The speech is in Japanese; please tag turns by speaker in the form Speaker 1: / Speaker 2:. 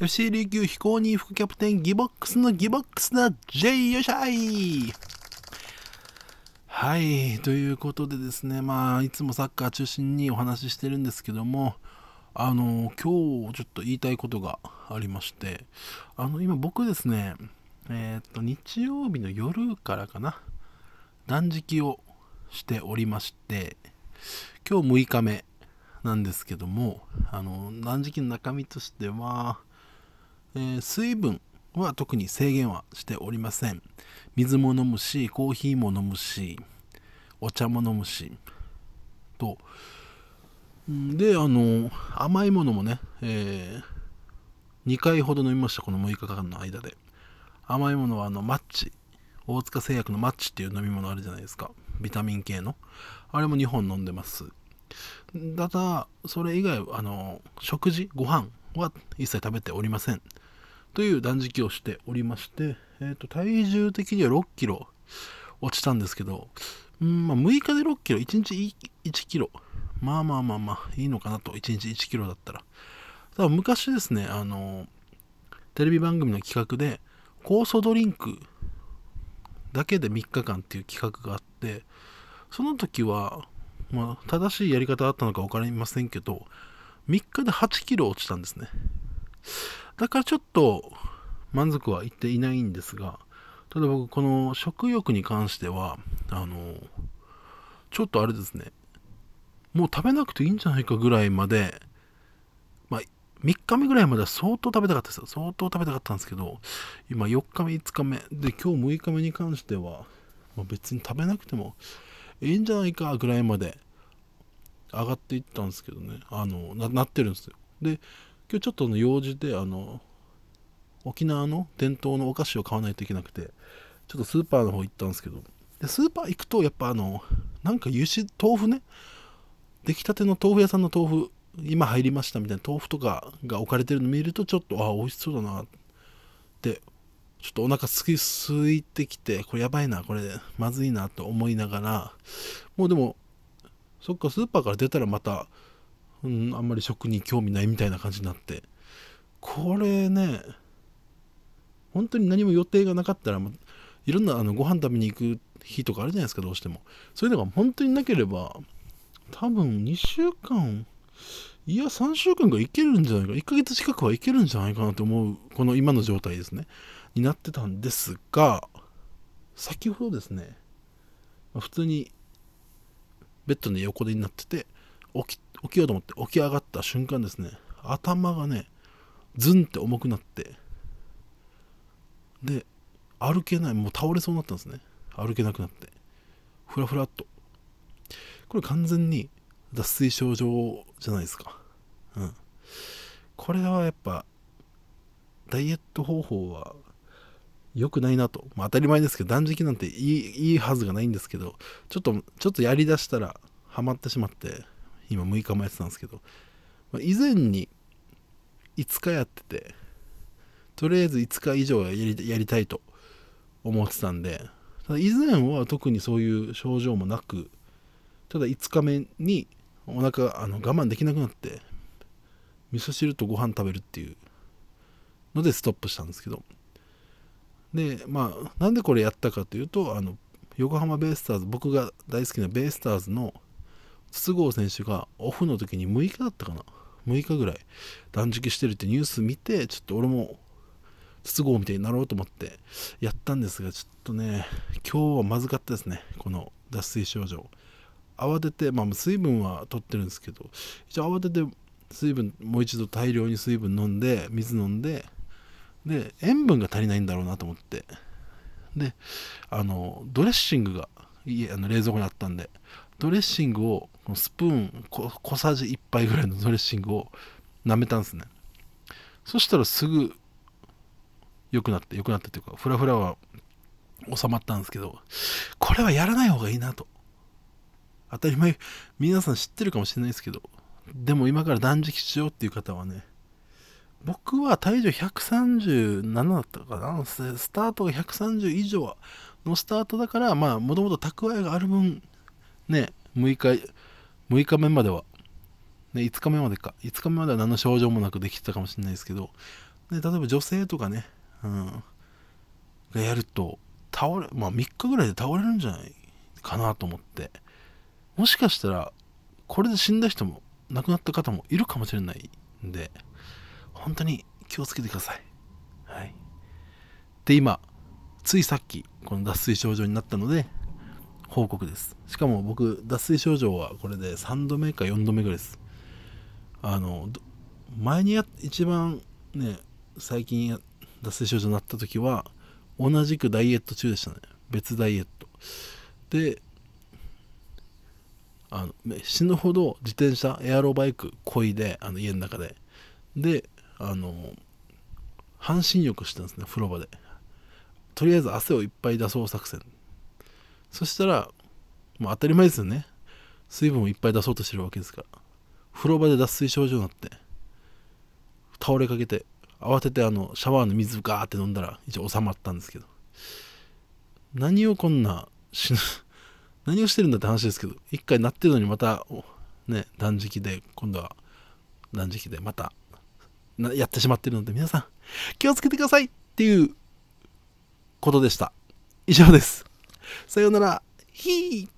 Speaker 1: FC 琉球飛行に副キャプテンギボックスのギボックスだ。J よっしゃい。はい。ということでですねまあいつもサッカー中心にお話ししてるんですけどもあの今日ちょっと言いたいことがありましてあの今僕ですねえっ、と日曜日の夜からかな断食をしておりまして今日6日目なんですけどもあの断食の中身としてはえー、水分は特に制限はしておりません。水も飲むしコーヒーも飲むしお茶も飲むしと。であの甘いものもね、えー、2回ほど飲みましたこの6日間の間で。甘いものはあのマッチ大塚製薬のマッチっていう飲み物あるじゃないですか。ビタミン系の。あれも2本飲んでます。ただそれ以外あの食事ご飯は一切食べておりません。という断食をしておりまして、えーと、体重的には6キロ落ちたんですけど、うんまあ、6日で6キロ、1日1キロ、まあまあまあまあいいのかなと、1日1キロだったら。ただ昔ですね、あの、テレビ番組の企画で、酵素ドリンクだけで3日間っていう企画があって、その時は、まあ、正しいやり方あったのか分かりませんけど、3日で8キロ落ちたんですね。だからちょっと満足はいっていないんですが、ただ僕、この食欲に関しては、あの、ちょっとあれですね、もう食べなくていいんじゃないかぐらいまで、まあ、3日目ぐらいまでは相当食べたかったですよ。相当食べたかったんですけど、今4日目、5日目、で、今日6日目に関しては、まあ、別に食べなくてもいいんじゃないかぐらいまで上がっていったんですけどね。あのなってるんですよ。で今日ちょっとの用事であの沖縄の伝統のお菓子を買わないといけなくてちょっとスーパーの方行ったんですけど。でスーパー行くとやっぱあのなんか油脂豆腐ね。出来たての豆腐屋さんの豆腐今入りましたみたいな豆腐とかが置かれてるの見るとちょっとあ美味しそうだなってちょっとお腹すき空いてきてこれやばいなこれまずいなと思いながらもうでもそっかスーパーから出たらまた、うん、あんまり食に興味ないみたいな感じになって。これね本当に何も予定がなかったらいろんなあのご飯食べに行く日とかあるじゃないですかどうしても。そういうのが本当になければ多分2週間いや3週間がいけるんじゃないか1ヶ月近くはいけるんじゃないかなと思うこの今の状態ですねになってたんですが先ほどですね普通にベッドの横でになってて起き起きようと思って起き上がった瞬間ですね頭がねズンって重くなってで歩けないもう倒れそうになったんですね。歩けなくなってふらふらっと。これ完全に脱水症状じゃないですか。うん。これはやっぱダイエット方法は良くないなと、まあ、当たり前ですけど断食なんていいいいはずがないんですけどちょっとちょっとやりだしたらハマってしまって今6日もやってたんですけど、まあ、以前に5日やっててとりあえず5日以上やりやりたいと思ってたんでただ以前は特にそういう症状もなくただ5日目にお腹あの我慢できなくなって味噌汁とご飯食べるっていうのでストップしたんですけどでまあなんでこれやったかというとあの横浜ベイスターズ僕が大好きなベイスターズの筒香選手がオフの時に6日だったかな？6日ぐらい断食してるってニュース見てちょっと俺も筒香みたいになろうと思ってやったんですがちょっとね今日はまずかったですねこの脱水症状。慌ててまあ水分は取ってるんですけど一応慌てて水分もう一度大量に水分飲んで水飲んでで塩分が足りないんだろうなと思って。であのドレッシングがあの冷蔵庫にあったんでドレッシングをスプーン小さじ1杯ぐらいのドレッシングを舐めたんですね。そしたらすぐ良くなって良くなってというかフラフラは収まったんですけどこれはやらない方がいいなと。当たり前皆さん知ってるかもしれないですけどでも今から断食しようっていう方はね僕は体重137だったかな。スタートが130以上のスタートだからまあもともと蓄えがある分ね6日6日目までは、ね、5日目までか。5日目までは何の症状もなくできてたかもしれないですけど。で例えば女性とかね、うん、がやると倒れまあ3日ぐらいで倒れるんじゃないかなと思って。もしかしたらこれで死んだ人も亡くなった方もいるかもしれないんで。本当に気をつけてください。はい。で今ついさっきこの脱水症状になったので報告です。しかも僕脱水症状はこれで3度目か4度目ぐらいです。あの前にや一番ね最近脱水症状になった時は同じくダイエット中でしたね。別ダイエット。であの死ぬほど自転車エアロバイクこいであの家の中で。であの半身浴してたんですね風呂場で。とりあえず汗をいっぱい出そう作戦。そしたらもう当たり前ですよね。水分をいっぱい出そうとしてるわけですから風呂場で脱水症状になって倒れかけて慌ててあのシャワーの水ガーって飲んだら一応収まったんですけど。何をこんな死ぬ 何をしてるんだって話ですけど一回なってるのにまたね断食で今度は断食でまたやってしまってるので皆さん気をつけてください。っていうことでした。以上です。さようなら。ひー。